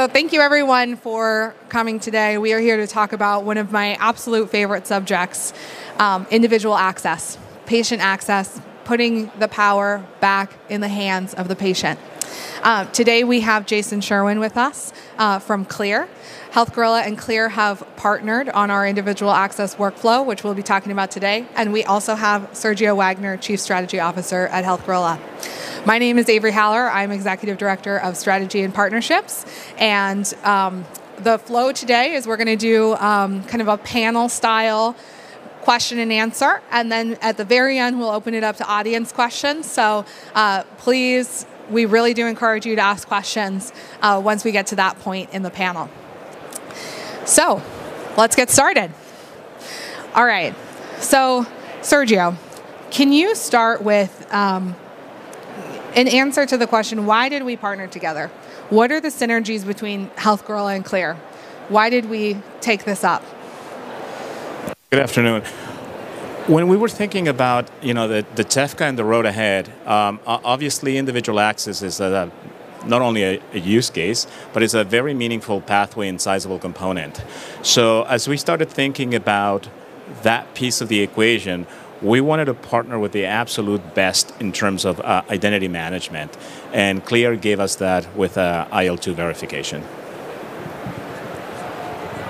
So, thank you everyone for coming today. We are here to talk about one of my absolute favorite subjects um, individual access, patient access, putting the power back in the hands of the patient. Uh, today, we have Jason Sherwin with us uh, from Clear. Health Gorilla and Clear have partnered on our individual access workflow, which we'll be talking about today. And we also have Sergio Wagner, Chief Strategy Officer at Health Gorilla. My name is Avery Haller. I'm Executive Director of Strategy and Partnerships. And um, the flow today is we're going to do um, kind of a panel style question and answer. And then at the very end, we'll open it up to audience questions. So uh, please, we really do encourage you to ask questions uh, once we get to that point in the panel. So let's get started. All right. So, Sergio, can you start with um, in answer to the question, why did we partner together? What are the synergies between Health Gorilla and Clear? Why did we take this up? Good afternoon. When we were thinking about you know the, the TEFCA and the road ahead, um, obviously individual access is a, not only a, a, use case, but it's a very meaningful pathway and sizable component. So as we started thinking about that piece of the equation, we wanted to partner with the absolute best in terms of uh, identity management, and Clear gave us that with uh, IL2 verification.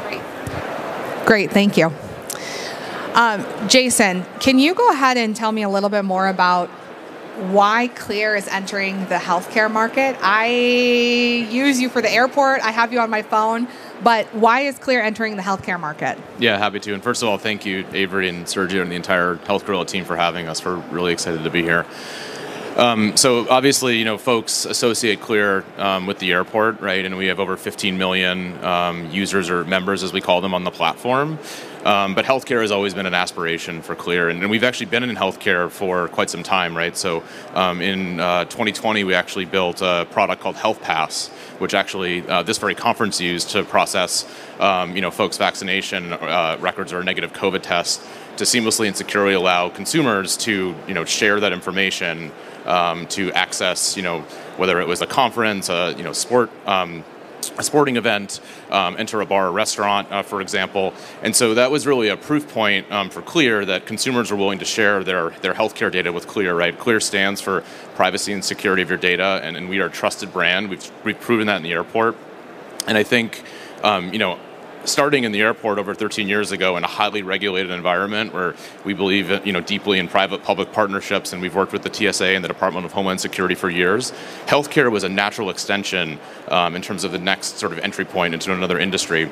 Great, great, thank you. Um, Jason, can you go ahead and tell me a little bit more about why Clear is entering the healthcare market? I use you for the airport. I have you on my phone. But why is Clear entering the healthcare market? Yeah, happy to. And first of all, thank you, Avery and Sergio and the entire Health Gorilla team for having us. We're really excited to be here. Um, so obviously, you know, folks associate Clear um, with the airport, right? And we have over 15 million um, users or members, as we call them, on the platform. Um, but healthcare has always been an aspiration for Clear, and, and, we've actually been in healthcare for quite some time, right? So um, in uh, 2020, we actually built a product called Health Pass, which actually uh, this very conference used to process, um, you know, folks' vaccination uh, records or negative COVID tests to seamlessly and securely allow consumers to, you know, share that information um, to access, you know, whether it was a conference, a you know, sport. A sporting event, um, enter a bar or restaurant, uh, for example. And so that was really a proof point um, for Clear that consumers are willing to share their, their healthcare data with Clear, right? Clear stands for privacy and security of your data, and, and we are a trusted brand. We've, we've proven that in the airport. And I think, um, you know, starting in the airport over 13 years ago in a highly regulated environment where we believe you know deeply in private public partnerships and we've worked with the TSA and the Department of Homeland Security for years healthcare was a natural extension um, in terms of the next sort of entry point into another industry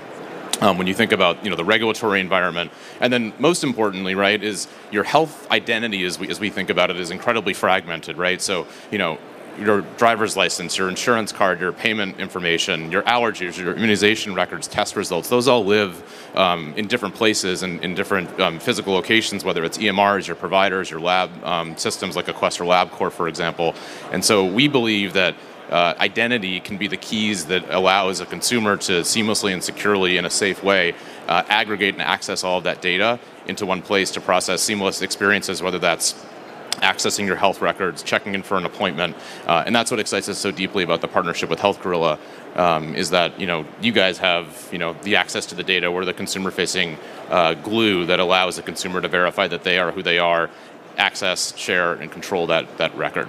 um, when you think about you know the regulatory environment, and then most importantly, right, is your health identity as we as we think about it is incredibly fragmented, right? So you know your driver's license, your insurance card, your payment information, your allergies, your immunization records, test results, those all live um, in different places and in different um, physical locations, whether it's EMRs, your providers, your lab um, systems like Quest or LabCorp, for example. And so we believe that uh, identity can be the keys that allows a consumer to seamlessly and securely, in a safe way, uh, aggregate and access all of that data into one place to process seamless experiences, whether that's accessing your health records, checking in for an appointment, uh, and that's what excites us so deeply about the partnership with Health Gorilla. Um, is that you know you guys have you know the access to the data, we're the consumer-facing uh, glue that allows the consumer to verify that they are who they are, access, share, and control that that record.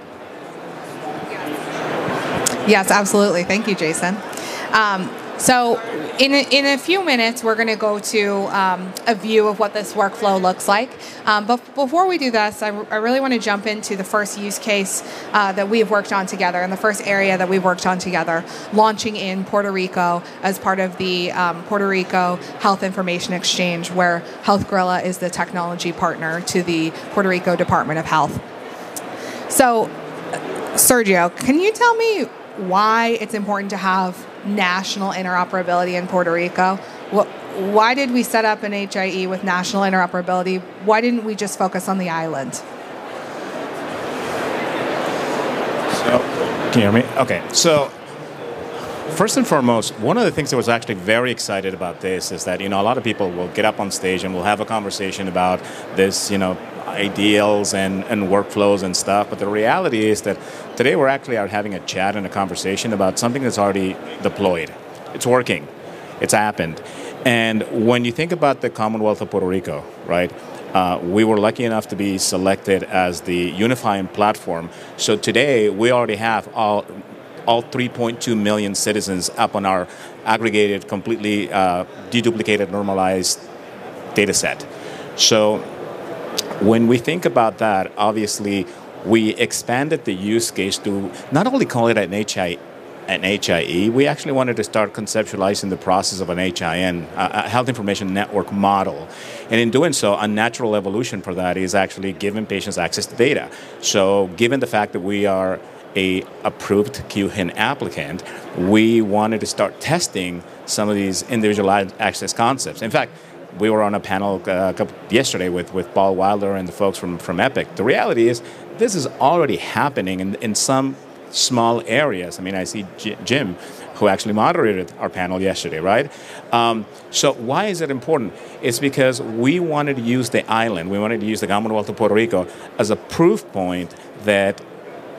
Yes, absolutely. Thank you, Jason. Um, so in a, in a few minutes, we're going to go to um, a view of what this workflow looks like. Um, but before we do this, I, I, really want to jump into the first use case uh, that we've worked on together and the first area that we've worked on together, launching in Puerto Rico as part of the um, Puerto Rico Health Information Exchange, where Health Gorilla is the technology partner to the Puerto Rico Department of Health. So, Sergio, can you tell me why it's important to have national interoperability in Puerto Rico. What, why did we set up an HIE with national interoperability? Why didn't we just focus on the island? So, can you hear me? Okay. So, first and foremost, one of the things that was actually very excited about this is that you know a lot of people will get up on stage and we'll have a conversation about this, you know, ideals and, and workflows and stuff. But the reality is that today we're actually out having a chat and a conversation about something that's already deployed. it's working. It's happened. And when you think about the Commonwealth of Puerto Rico, right? Uh, we were lucky enough to be selected as the unifying platform. So today we already have all all 3.2 million citizens up on our aggregated, completely uh, deduplicated, normalized data set. So when we think about that, obviously we expanded the use case to not only call it an HI, an HIE, we actually wanted to start conceptualizing the process of an HIN, a health information network model. And in doing so, a natural evolution for that is actually giving patients access to data. So, given the fact that we are a approved QHIN applicant, we wanted to start testing some of these individual access concepts. In fact, we were on a panel uh, yesterday with, with Paul Wilder and the folks from, from Epic. The reality is, this is already happening in, in some small areas. I mean, I see Jim, who actually moderated our panel yesterday, right? Um, so, why is it important? It's because we wanted to use the island, we wanted to use the Commonwealth of Puerto Rico as a proof point that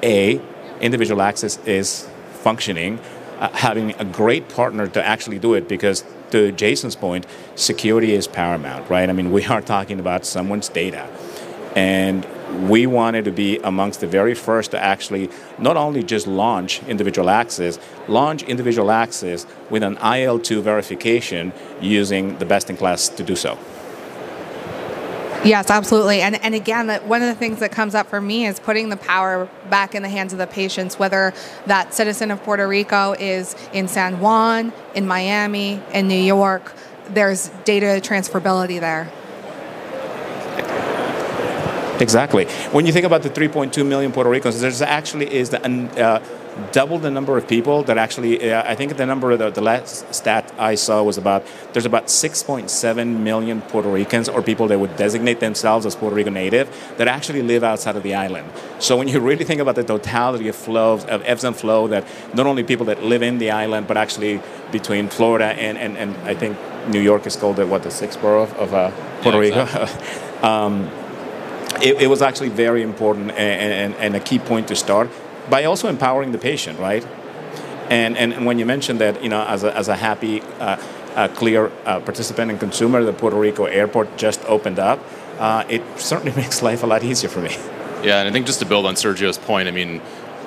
A, individual access is functioning, uh, having a great partner to actually do it because to Jason's point, security is paramount, right? I mean, we are talking about someone's data. And we wanted to be amongst the very first to actually not only just launch individual access, launch individual access with an IL2 verification using the best in class to do so. Yes, absolutely. And, and again, one of the things that comes up for me is putting the power back in the hands of the patients, whether that citizen of Puerto Rico is in San Juan, in Miami, in New York. There's data transferability there. Exactly. When you think about the 3.2 million Puerto Ricans, there's actually is the uh, double the number of people that actually. Uh, I think the number the, the last stat I saw was about there's about 6.7 million Puerto Ricans or people that would designate themselves as Puerto Rican native that actually live outside of the island. So when you really think about the totality of flows of ebbs and flow that not only people that live in the island but actually between Florida and and, and I think New York is called the, what the sixth borough of, of uh, Puerto yeah, exactly. Rico. um, it, it, was actually very important and, and, and a key point to start by also empowering the patient, right? And, and when you mentioned that, you know, as a, as a happy, uh, clear uh, participant and consumer, the Puerto Rico airport just opened up, uh, it certainly makes life a lot easier for me. Yeah, and I think just to build on Sergio's point, I mean,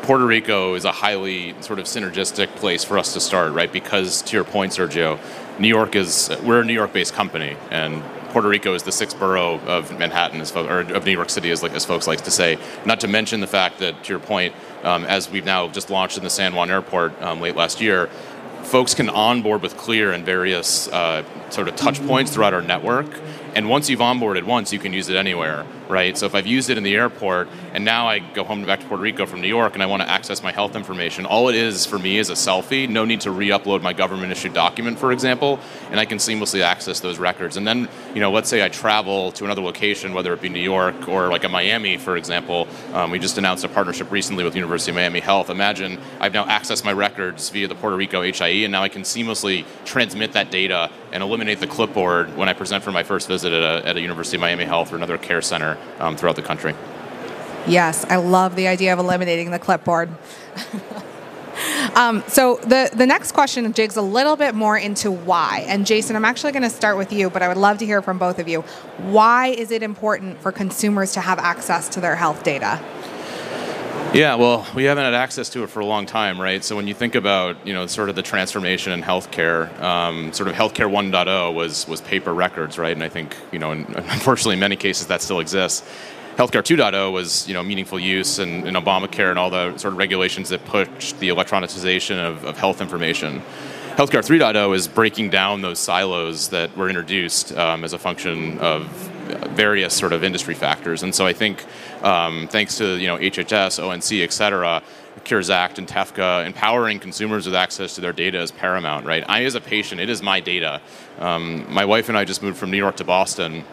Puerto Rico is a highly sort of synergistic place for us to start, right? Because to your point, Sergio, New York is we're a New York-based company, and Puerto Rico is the sixth borough of Manhattan, as fo- or of New York City, as, like, as folks like to say. Not to mention the fact that, to your point, um, as we've now just launched in the San Juan Airport um, late last year, folks can onboard with Clear and various uh, sort of touch points throughout our network. And once you've onboarded once, you can use it anywhere, right? So if I've used it in the airport and now I go home back to Puerto Rico from New York and I want to access my health information, all it is for me is a selfie. No need to re-upload my government issued document, for example, and I can seamlessly access those records. And then, you know, let's say I travel to another location, whether it be New York or like a Miami, for example. Um, we just announced a partnership recently with University of Miami Health. Imagine I've now accessed my records via the Puerto Rico HIE, and now I can seamlessly transmit that data and eliminate the clipboard when I present for my first visit at a, at a University of Miami Health or another care center um, throughout the country. Yes, I love the idea of eliminating the clipboard. um, so the the next question digs a little bit more into why. And Jason, I'm actually going to start with you, but I would love to hear from both of you. Why is it important for consumers to have access to their health data? Yeah, well, we haven't had access to it for a long time, right? So when you think about, you know, sort of the transformation in healthcare, um, sort of healthcare 1.0 was was paper records, right? And I think, you know, in, unfortunately, in many cases that still exists. Healthcare 2.0 was, you know, meaningful use and, and Obamacare and all the sort of regulations that pushed the electronization of, of health information. Healthcare 3.0 is breaking down those silos that were introduced um, as a function of various sort of industry factors. And so I think um, thanks to you know HHS, ONC, et cetera, Cures Act and TEFCA, empowering consumers with access to their data is paramount, right? I, as a patient, it is my data. Um, my wife and I just moved from New York to Boston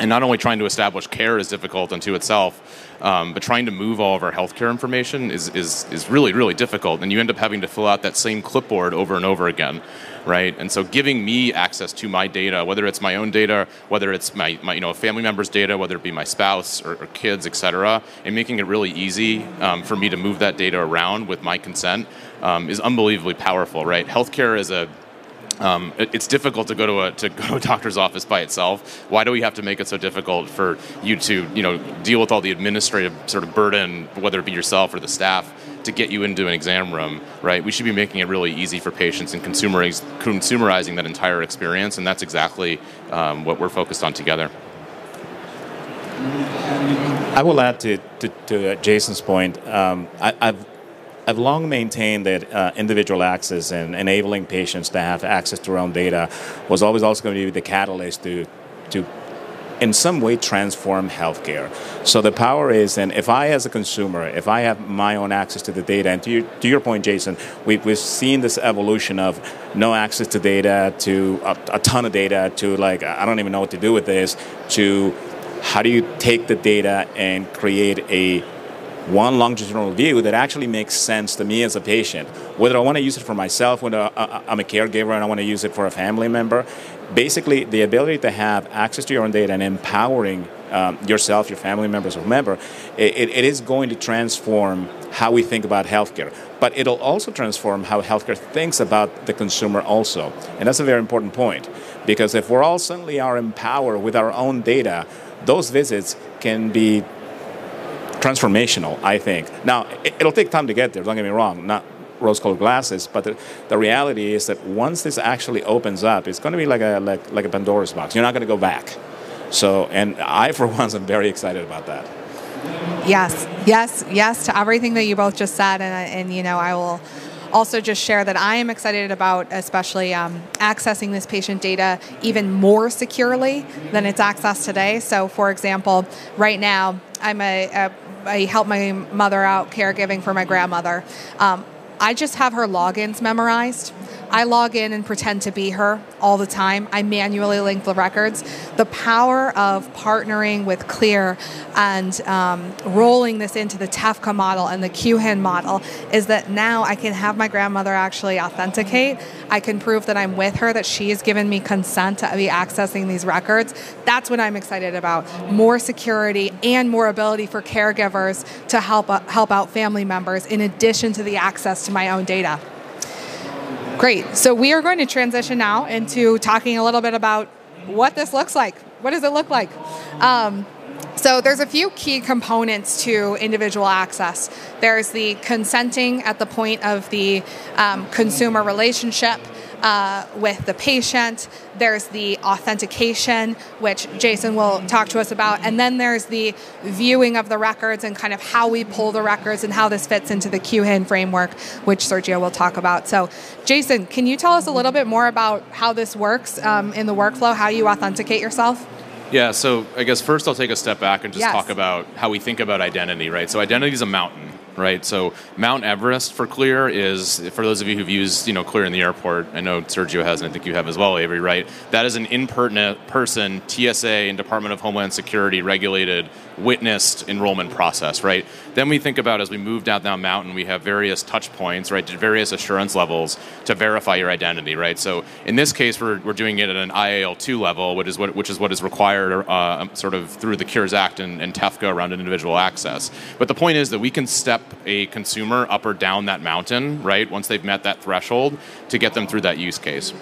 and not only trying to establish care is difficult unto itself, um, but trying to move all of our healthcare information is, is, is really, really difficult. And you end up having to fill out that same clipboard over and over again, right? And so giving me access to my data, whether it's my own data, whether it's my, my you know, family member's data, whether it be my spouse or, or kids, et cetera, and making it really easy um, for me to move that data around with my consent um, is unbelievably powerful, right? Healthcare is a um, it, it's difficult to go to a to go to a doctor's office by itself. Why do we have to make it so difficult for you to you know deal with all the administrative sort of burden, whether it be yourself or the staff, to get you into an exam room, right? We should be making it really easy for patients and consumeriz- consumerizing that entire experience, and that's exactly um, what we're focused on together. I will add to, to, to Jason's point. Um, I, have I've long maintained that uh, individual access and enabling patients to have access to their own data was always also going to be the catalyst to, to in some way transform healthcare. So the power is, and if I, as a consumer, if I have my own access to the data, and to your, to your point, Jason, we, we've seen this evolution of no access to data to a, a ton of data to like, I don't even know what to do with this, to how do you take the data and create a one longitudinal view that actually makes sense to me as a patient. Whether I want to use it for myself, whether I'm a caregiver and I want to use it for a family member, basically the ability to have access to your own data and empowering um, yourself, your family members, or whomever, it, it is going to transform how we think about healthcare. But it'll also transform how healthcare thinks about the consumer also. And that's a very important point. Because if we're all suddenly are empowered with our own data, those visits can be transformational, I think. Now, it, will take time to get there, don't get me wrong, not rose colored glasses, but the, the reality is that once this actually opens up, it's going to be like a, like, like a Pandora's box. You're not going to go back. So, and I, for once, am very excited about that. Yes, yes, yes to everything that you both just said, and, and you know, I will also just share that I am excited about, especially um, accessing this patient data even more securely than it's accessed today. So, for example, right now I'm a, a I help my mother out caregiving for my grandmother. Um, I just have her logins memorized. I log in and pretend to be her all the time. I manually link the records. The power of partnering with Clear and um, rolling this into the TEFCA model and the QHIN model is that now I can have my grandmother actually authenticate. I can prove that I'm with her, that she has given me consent to be accessing these records. That's what I'm excited about. More security and more ability for caregivers to help, uh, help out family members in addition to the access to my own data. Great. So we are going to transition now into talking a little bit about what this looks like. What does it look like? Um, so there's a few key components to individual access. There's the consenting at the point of the um, consumer relationship uh, with the patient. There's the authentication, which Jason will talk to us about. And then there's the viewing of the records and kind of how we pull the records and how this fits into the QHIN framework, which Sergio will talk about. So, Jason, can you tell us a little bit more about how this works um, in the workflow, how you authenticate yourself? Yeah, so I guess first I'll take a step back and just yes. talk about how we think about identity, right? So identity is a mountain right? So Mount Everest for Clear is, for those of you who've used, you know, Clear in the airport, I know Sergio has, and I think you have as well, Avery, right? That is an impertinent person, TSA and Department of Homeland Security regulated, witnessed enrollment process, right? Then we think about as we move down that mountain, we have various touch points, right, various assurance levels to verify your identity, right? So in this case, we're, we're doing it at an IAL2 level, which is what, which is, what is required uh, sort of through the Cures Act and, and TEFCA around individual access. But the point is that we can step a consumer up or down that mountain, right, once they've met that threshold to get them through that use case.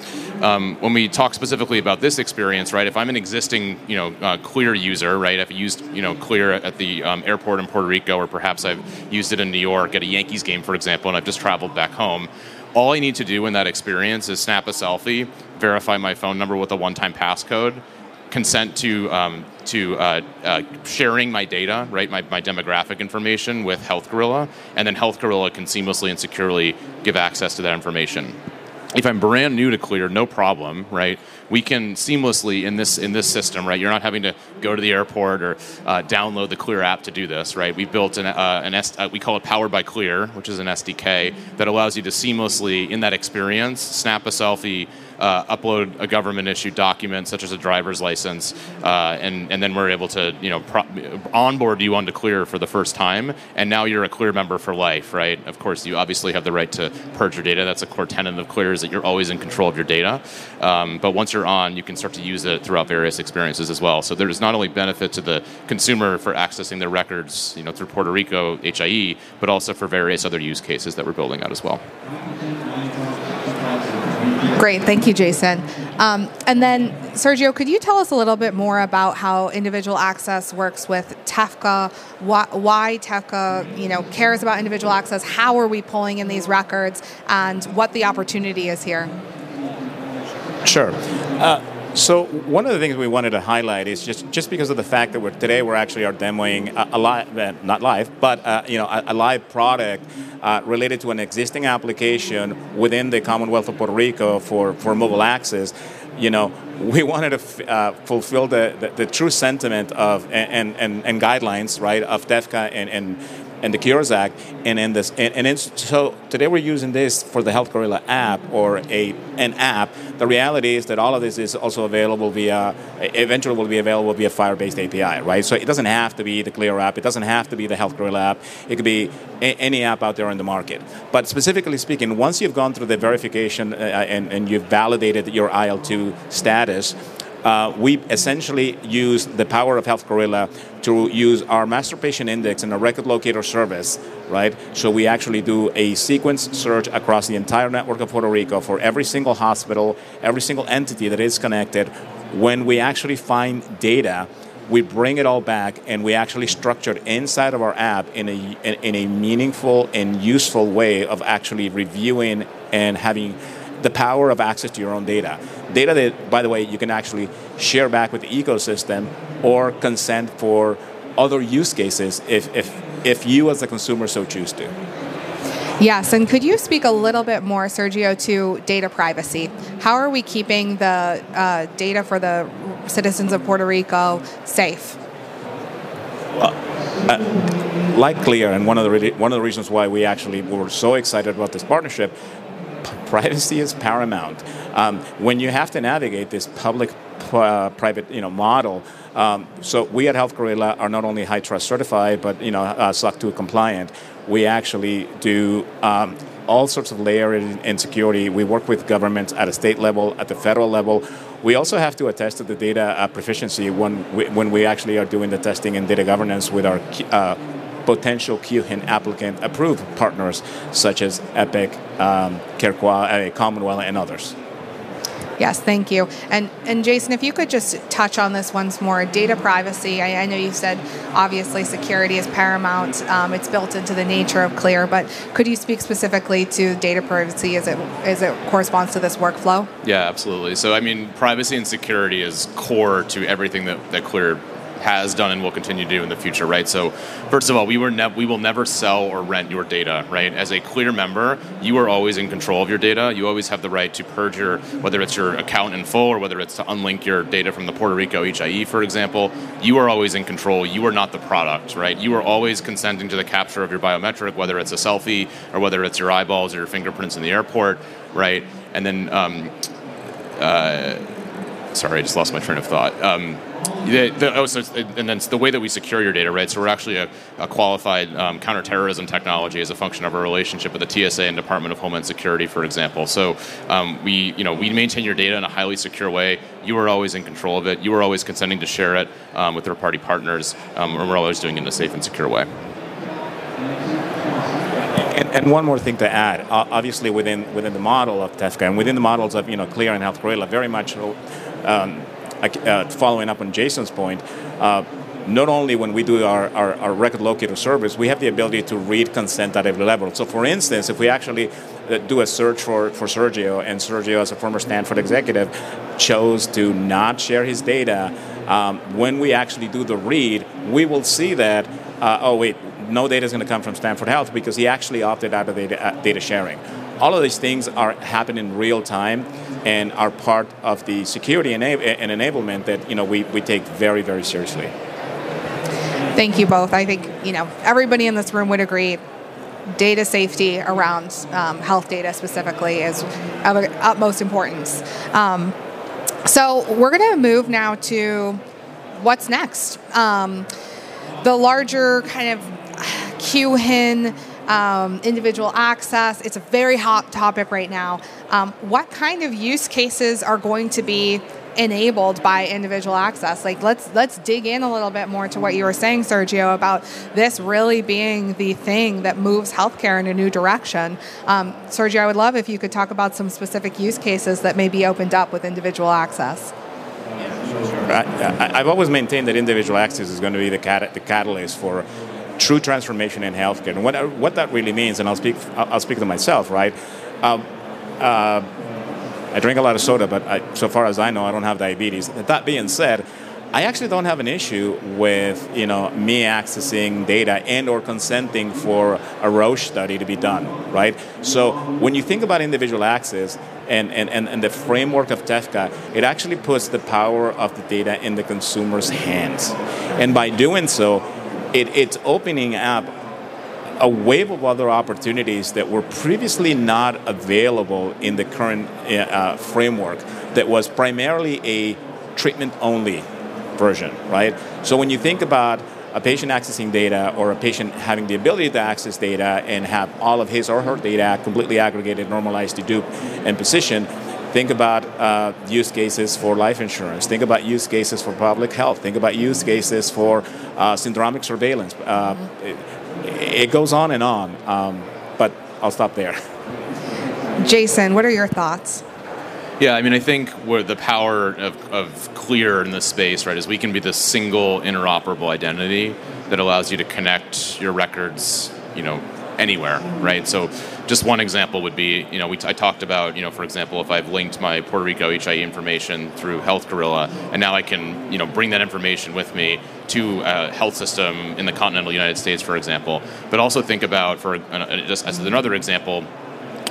Um, when we talk specifically about this experience, right, if I'm an existing, you know, uh, Clear user, right, I've used, you know, Clear at the um, airport in Puerto Rico, or perhaps I've used it in New York at a Yankees game, for example, and I've just traveled back home. All I need to do in that experience is snap a selfie, verify my phone number with a one-time passcode, consent to um, to uh, uh, sharing my data, right, my, my demographic information with Health Gorilla, and then Health Gorilla can seamlessly and securely give access to that information. If I'm brand new to Clear, no problem, right? We can seamlessly in this in this system, right? You're not having to go to the airport or uh, download the Clear app to do this, right? We've built an, uh, an S, uh, we call it Powered by Clear, which is an SDK that allows you to seamlessly in that experience snap a selfie uh, upload a government issued document such as a driver's license, uh, and and then we're able to you know pro- onboard you onto Clear for the first time, and now you're a Clear member for life, right? Of course, you obviously have the right to purge your data. That's a core tenet of Clear is that you're always in control of your data. Um, but once you're on, you can start to use it throughout various experiences as well. So there's not only benefit to the consumer for accessing their records, you know, through Puerto Rico HIE, but also for various other use cases that we're building out as well. Great, thank you, Jason. Um, and then, Sergio, could you tell us a little bit more about how individual access works with TEFCA? Why, why TEFCA, you know, cares about individual access? How are we pulling in these records, and what the opportunity is here? Sure. Uh, so one of the things we wanted to highlight is just just because of the fact that we're today we're actually are demoing a, a live, uh, not live, but uh, you know a, a, live product uh, related to an existing application within the Commonwealth of Puerto Rico for for mobile access. You know, we wanted to f- uh, fulfill the, the, the, true sentiment of and, and, and guidelines right of TEFCA and, and and the Cures Act, and in this, and, and so today we're using this for the Health Gorilla app or a an app. The reality is that all of this is also available via, eventually will be available via FHIR-based API, right? So it doesn't have to be the Clear app. It doesn't have to be the Health Gorilla app. It could be a, any app out there in the market. But specifically speaking, once you've gone through the verification uh, and, and you've validated your IL2 status, uh, we essentially use the power of Health Gorilla to use our master patient index and a record locator service, right? So we actually do a sequence search across the entire network of Puerto Rico for every single hospital, every single entity that is connected. When we actually find data, we bring it all back and we actually structure it inside of our app in a, in, in a meaningful and useful way of actually reviewing and having the power of access to your own data. Data that, by the way, you can actually share back with the ecosystem or consent for other use cases if, if, if you as a consumer so choose to. Yes, and could you speak a little bit more, Sergio, to data privacy? How are we keeping the uh, data for the citizens of Puerto Rico safe? Well, uh, like Clear, and one of the re- one of the reasons why we actually were so excited about this partnership privacy is paramount. Um, when you have to navigate this public uh, private you know model, um, so we at Health Gorilla are not only HITRUST certified, but you know uh, SOC 2 compliant. We actually do um, all sorts of layering in security. We work with governments at a state level, at the federal level. We also have to attest to the data uh, proficiency when we, when we actually are doing the testing and data governance with our uh, potential QHIN applicant approved partners such as Epic, um, uh, CommonWell, and others. Yes, thank you. And and Jason, if you could just touch on this once more, data privacy. I, I know you said obviously security is paramount. Um, it's built into the nature of Clear, but could you speak specifically to data privacy as it as it corresponds to this workflow? Yeah, absolutely. So I mean, privacy and security is core to everything that, that Clear has done and will continue to do in the future, right? So, first of all, we were ne- we will never sell or rent your data, right? As a clear member, you are always in control of your data. You always have the right to purge your, whether it's your account in full or whether it's to unlink your data from the Puerto Rico HIE, for example. You are always in control. You are not the product, right? You are always consenting to the capture of your biometric, whether it's a selfie or whether it's your eyeballs or your fingerprints in the airport, right? And then, um, uh, sorry, I just lost my train of thought. Um, the, the, oh, so and then the way that we secure your data, right? So we're actually a, a qualified um, counterterrorism technology as a function of our relationship with the TSA and Department of Homeland Security, for example. So um, we, you know, we maintain your data in a highly secure way. You are always in control of it. You are always consenting to share it um, with third-party partners, um, and we're always doing it in a safe and secure way. And, one more thing to add, uh, obviously within within the model of TEFCA and within the models of you know Clear and Health Gorilla, very much um, uh, following up on Jason's point, uh, not only when we do our, our, our, record locator service, we have the ability to read consent at every level. So, for instance, if we actually uh, do a search for, for Sergio, and Sergio, as a former Stanford executive, chose to not share his data, um, when we actually do the read, we will see that, uh, oh, wait, no data is going to come from Stanford Health because he actually opted out of data, uh, data sharing. All of these things are happening in real time and are part of the security and, and enablement that you know we, we take very very seriously. Thank you both. I think you know everybody in this room would agree. Data safety around um, health data specifically is of utmost importance. Um, so we're going to move now to what's next. Um, the larger kind of QHIN um, individual access. It's a very hot topic right now. Um, what kind of use cases are going to be enabled by individual access. Like let's let's dig in a little bit more to what you were saying, Sergio, about this really being the thing that moves healthcare in a new direction. Um, Sergio, I would love if you could talk about some specific use cases that may be opened up with individual access. I, have always maintained that individual access is going to be the, cat, the catalyst for true transformation in healthcare. And what, what that really means, and I'll speak, I'll speak to myself, right? Um, uh, I drink a lot of soda, but I, so far as I know, I don't have diabetes. That being said, I actually don't have an issue with you know me accessing data and or consenting for a Roche study to be done, right? So when you think about individual access and, and, and, and the framework of TEFCA, it actually puts the power of the data in the consumer's hands. And by doing so, it, it's opening up a wave of other opportunities that were previously not available in the current uh, framework that was primarily a treatment only version, right? So when you think about a patient accessing data or a patient having the ability to access data and have all of his or her data completely aggregated, normalized, dedupe, and positioned, think about uh, use cases for life insurance. Think about use cases for public health. Think about use cases for uh, syndromic surveillance. Uh, it, it, goes on and on, um, but I'll stop there. Jason, what are your thoughts? Yeah, I mean, I think where the power of, of Clear in this space, right, is we can be the single interoperable identity that allows you to connect your records, you know, anywhere, right? So, just one example would be, you know, we t- I talked about, you know, for example, if I've linked my Puerto Rico HIE information through Health Gorilla, and now I can, you know, bring that information with me to a health system in the continental United States, for example. But also think about, for uh, just as another example,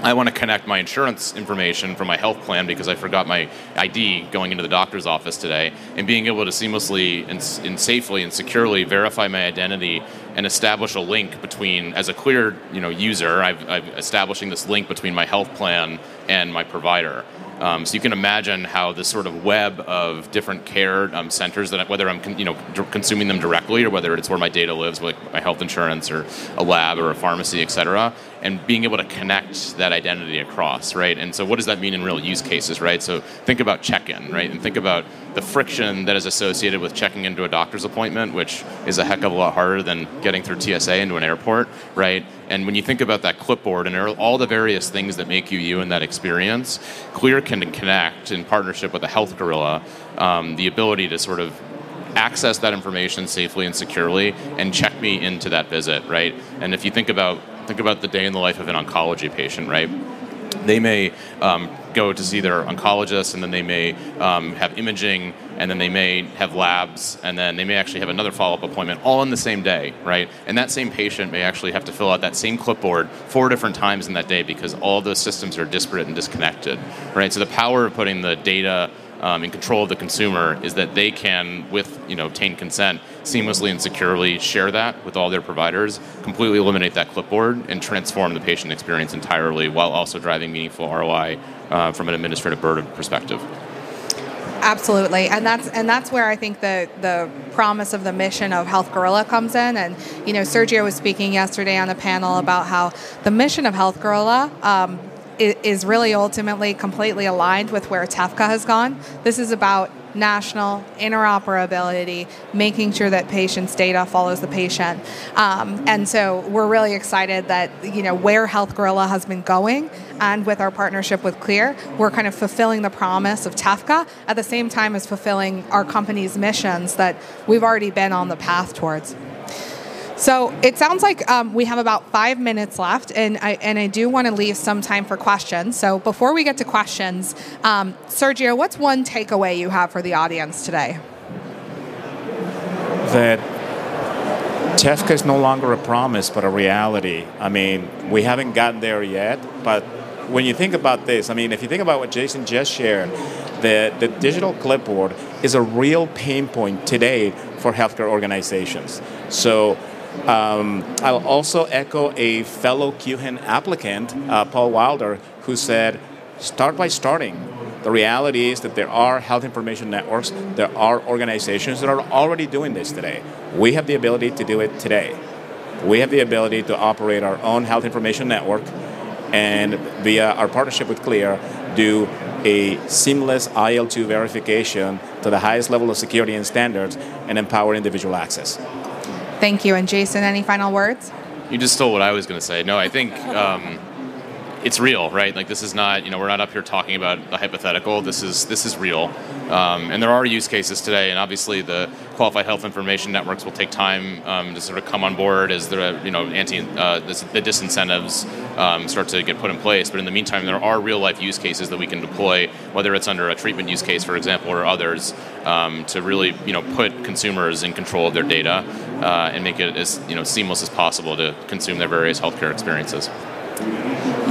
I want to connect my insurance information from my health plan because I forgot my ID going into the doctor's office today, and being able to seamlessly and, and, safely and securely verify my identity and establish a link between, as a clear you know user, I've, I'm establishing this link between my health plan and my provider. Um, so you can imagine how this sort of web of different care um, centers that whether I'm you know consuming them directly or whether it's where my data lives, like my health insurance or a lab or a pharmacy, et cetera, and being able to connect that identity across, right? And so what does that mean in real use cases, right? So think about check-in, right? And think about the friction that is associated with checking into a doctor's appointment, which is a heck of a lot harder than getting through TSA into an airport, right? And when you think about that clipboard and all the various things that make you you in that experience, Clear can connect in partnership with a Health Gorilla um, the ability to sort of access that information safely and securely and check me into that visit, right? And if you think about think about the day in the life of an oncology patient, right? They may um, go to see their oncologist, and then they may um, have imaging, and then they may have labs, and then they may actually have another follow up appointment all in the same day, right? And that same patient may actually have to fill out that same clipboard four different times in that day because all those systems are disparate and disconnected, right? So the power of putting the data um, in control of the consumer is that they can, with you know, obtained consent, seamlessly and securely share that with all their providers, completely eliminate that clipboard, and transform the patient experience entirely while also driving meaningful ROI uh, from an administrative burden perspective. Absolutely, and that's and that's where I think the the promise of the mission of Health Gorilla comes in. And you know, Sergio was speaking yesterday on a panel about how the mission of Health Gorilla um, is really ultimately completely aligned with where TEFCA has gone. This is about national interoperability, making sure that patients' data follows the patient. Um, and so we're really excited that you know where Health Gorilla has been going, and with our partnership with Clear, we're kind of fulfilling the promise of TEFCA at the same time as fulfilling our company's missions that we've already been on the path towards. So it sounds like um, we have about five minutes left, and I, and I do want to leave some time for questions. So before we get to questions, um, Sergio, what's one takeaway you have for the audience today? That TEFCA is no longer a promise, but a reality. I mean, we haven't gotten there yet, but when you think about this, I mean, if you think about what Jason just shared, the, the digital clipboard is a real pain point today for healthcare organizations. So um, I'll also echo a fellow QHIN applicant, uh, Paul Wilder, who said, start by starting. The reality is that there are health information networks, there are organizations that are already doing this today. We have the ability to do it today. We have the ability to operate our own health information network and via our partnership with Clear, do a seamless IL2 verification to the highest level of security and standards and empower individual access. Thank you. And Jason, any final words? You just stole what I was going to say. No, I think um, it's real, right? Like this is not, you know, we're not up here talking about a hypothetical. This is this is real, um, and there are use cases today. And obviously, the qualified health information networks will take time um, to sort of come on board as the you know anti uh, the disincentives um, start to get put in place. But in the meantime, there are real life use cases that we can deploy, whether it's under a treatment use case, for example, or others, um, to really you know put consumers in control of their data uh, and make it as you know seamless as possible to consume their various healthcare experiences.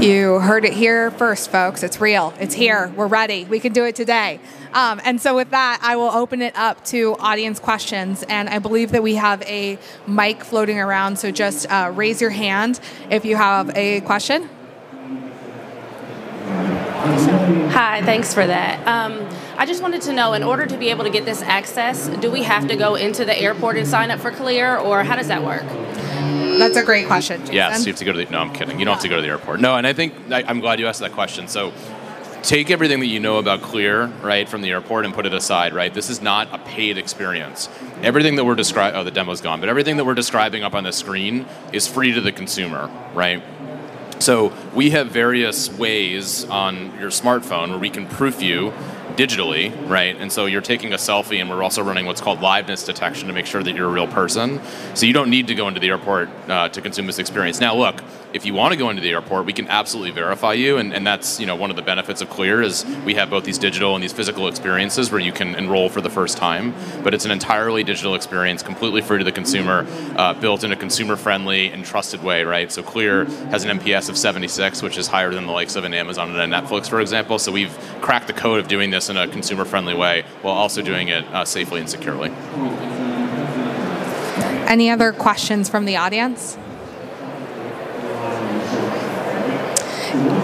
You heard it here first, folks. It's real. It's here. We're ready. We can do it today. Um, and so, with that, I will open it up to audience questions. And I believe that we have a mic floating around. So, just uh, raise your hand if you have a question. Hi, thanks for that. Um, I just wanted to know in order to be able to get this access, do we have to go into the airport and sign up for Clear, or how does that work? That's a great question. Jason. Yes, you have to go to the. No, I'm kidding. You don't have to go to the airport. No, and I think I, I'm glad you asked that question. So take everything that you know about Clear, right, from the airport and put it aside, right? This is not a paid experience. Everything that we're describing, oh, the demo's gone, but everything that we're describing up on the screen is free to the consumer, right? So we have various ways on your smartphone where we can proof you digitally, right? And so you're taking a selfie, and we're also running what's called liveness detection to make sure that you're a real person. So you don't need to go into the airport uh, to consume this experience. Now, look, if you want to go into the airport, we can absolutely verify you, and, and that's you know one of the benefits of Clear is we have both these digital and these physical experiences where you can enroll for the first time. But it's an entirely digital experience, completely free to the consumer, uh, built in a consumer-friendly and trusted way, right? So Clear has an NPS of 76, which is higher than the likes of an Amazon and a Netflix, for example. So we've cracked the code of doing this in a consumer friendly way while also doing it uh, safely and securely. Any other questions from the audience?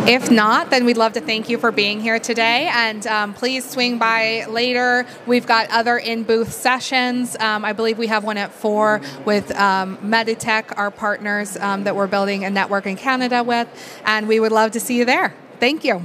If not, then we'd love to thank you for being here today. And um, please swing by later. We've got other in booth sessions. Um, I believe we have one at four with um, Meditech, our partners um, that we're building a network in Canada with. And we would love to see you there. Thank you.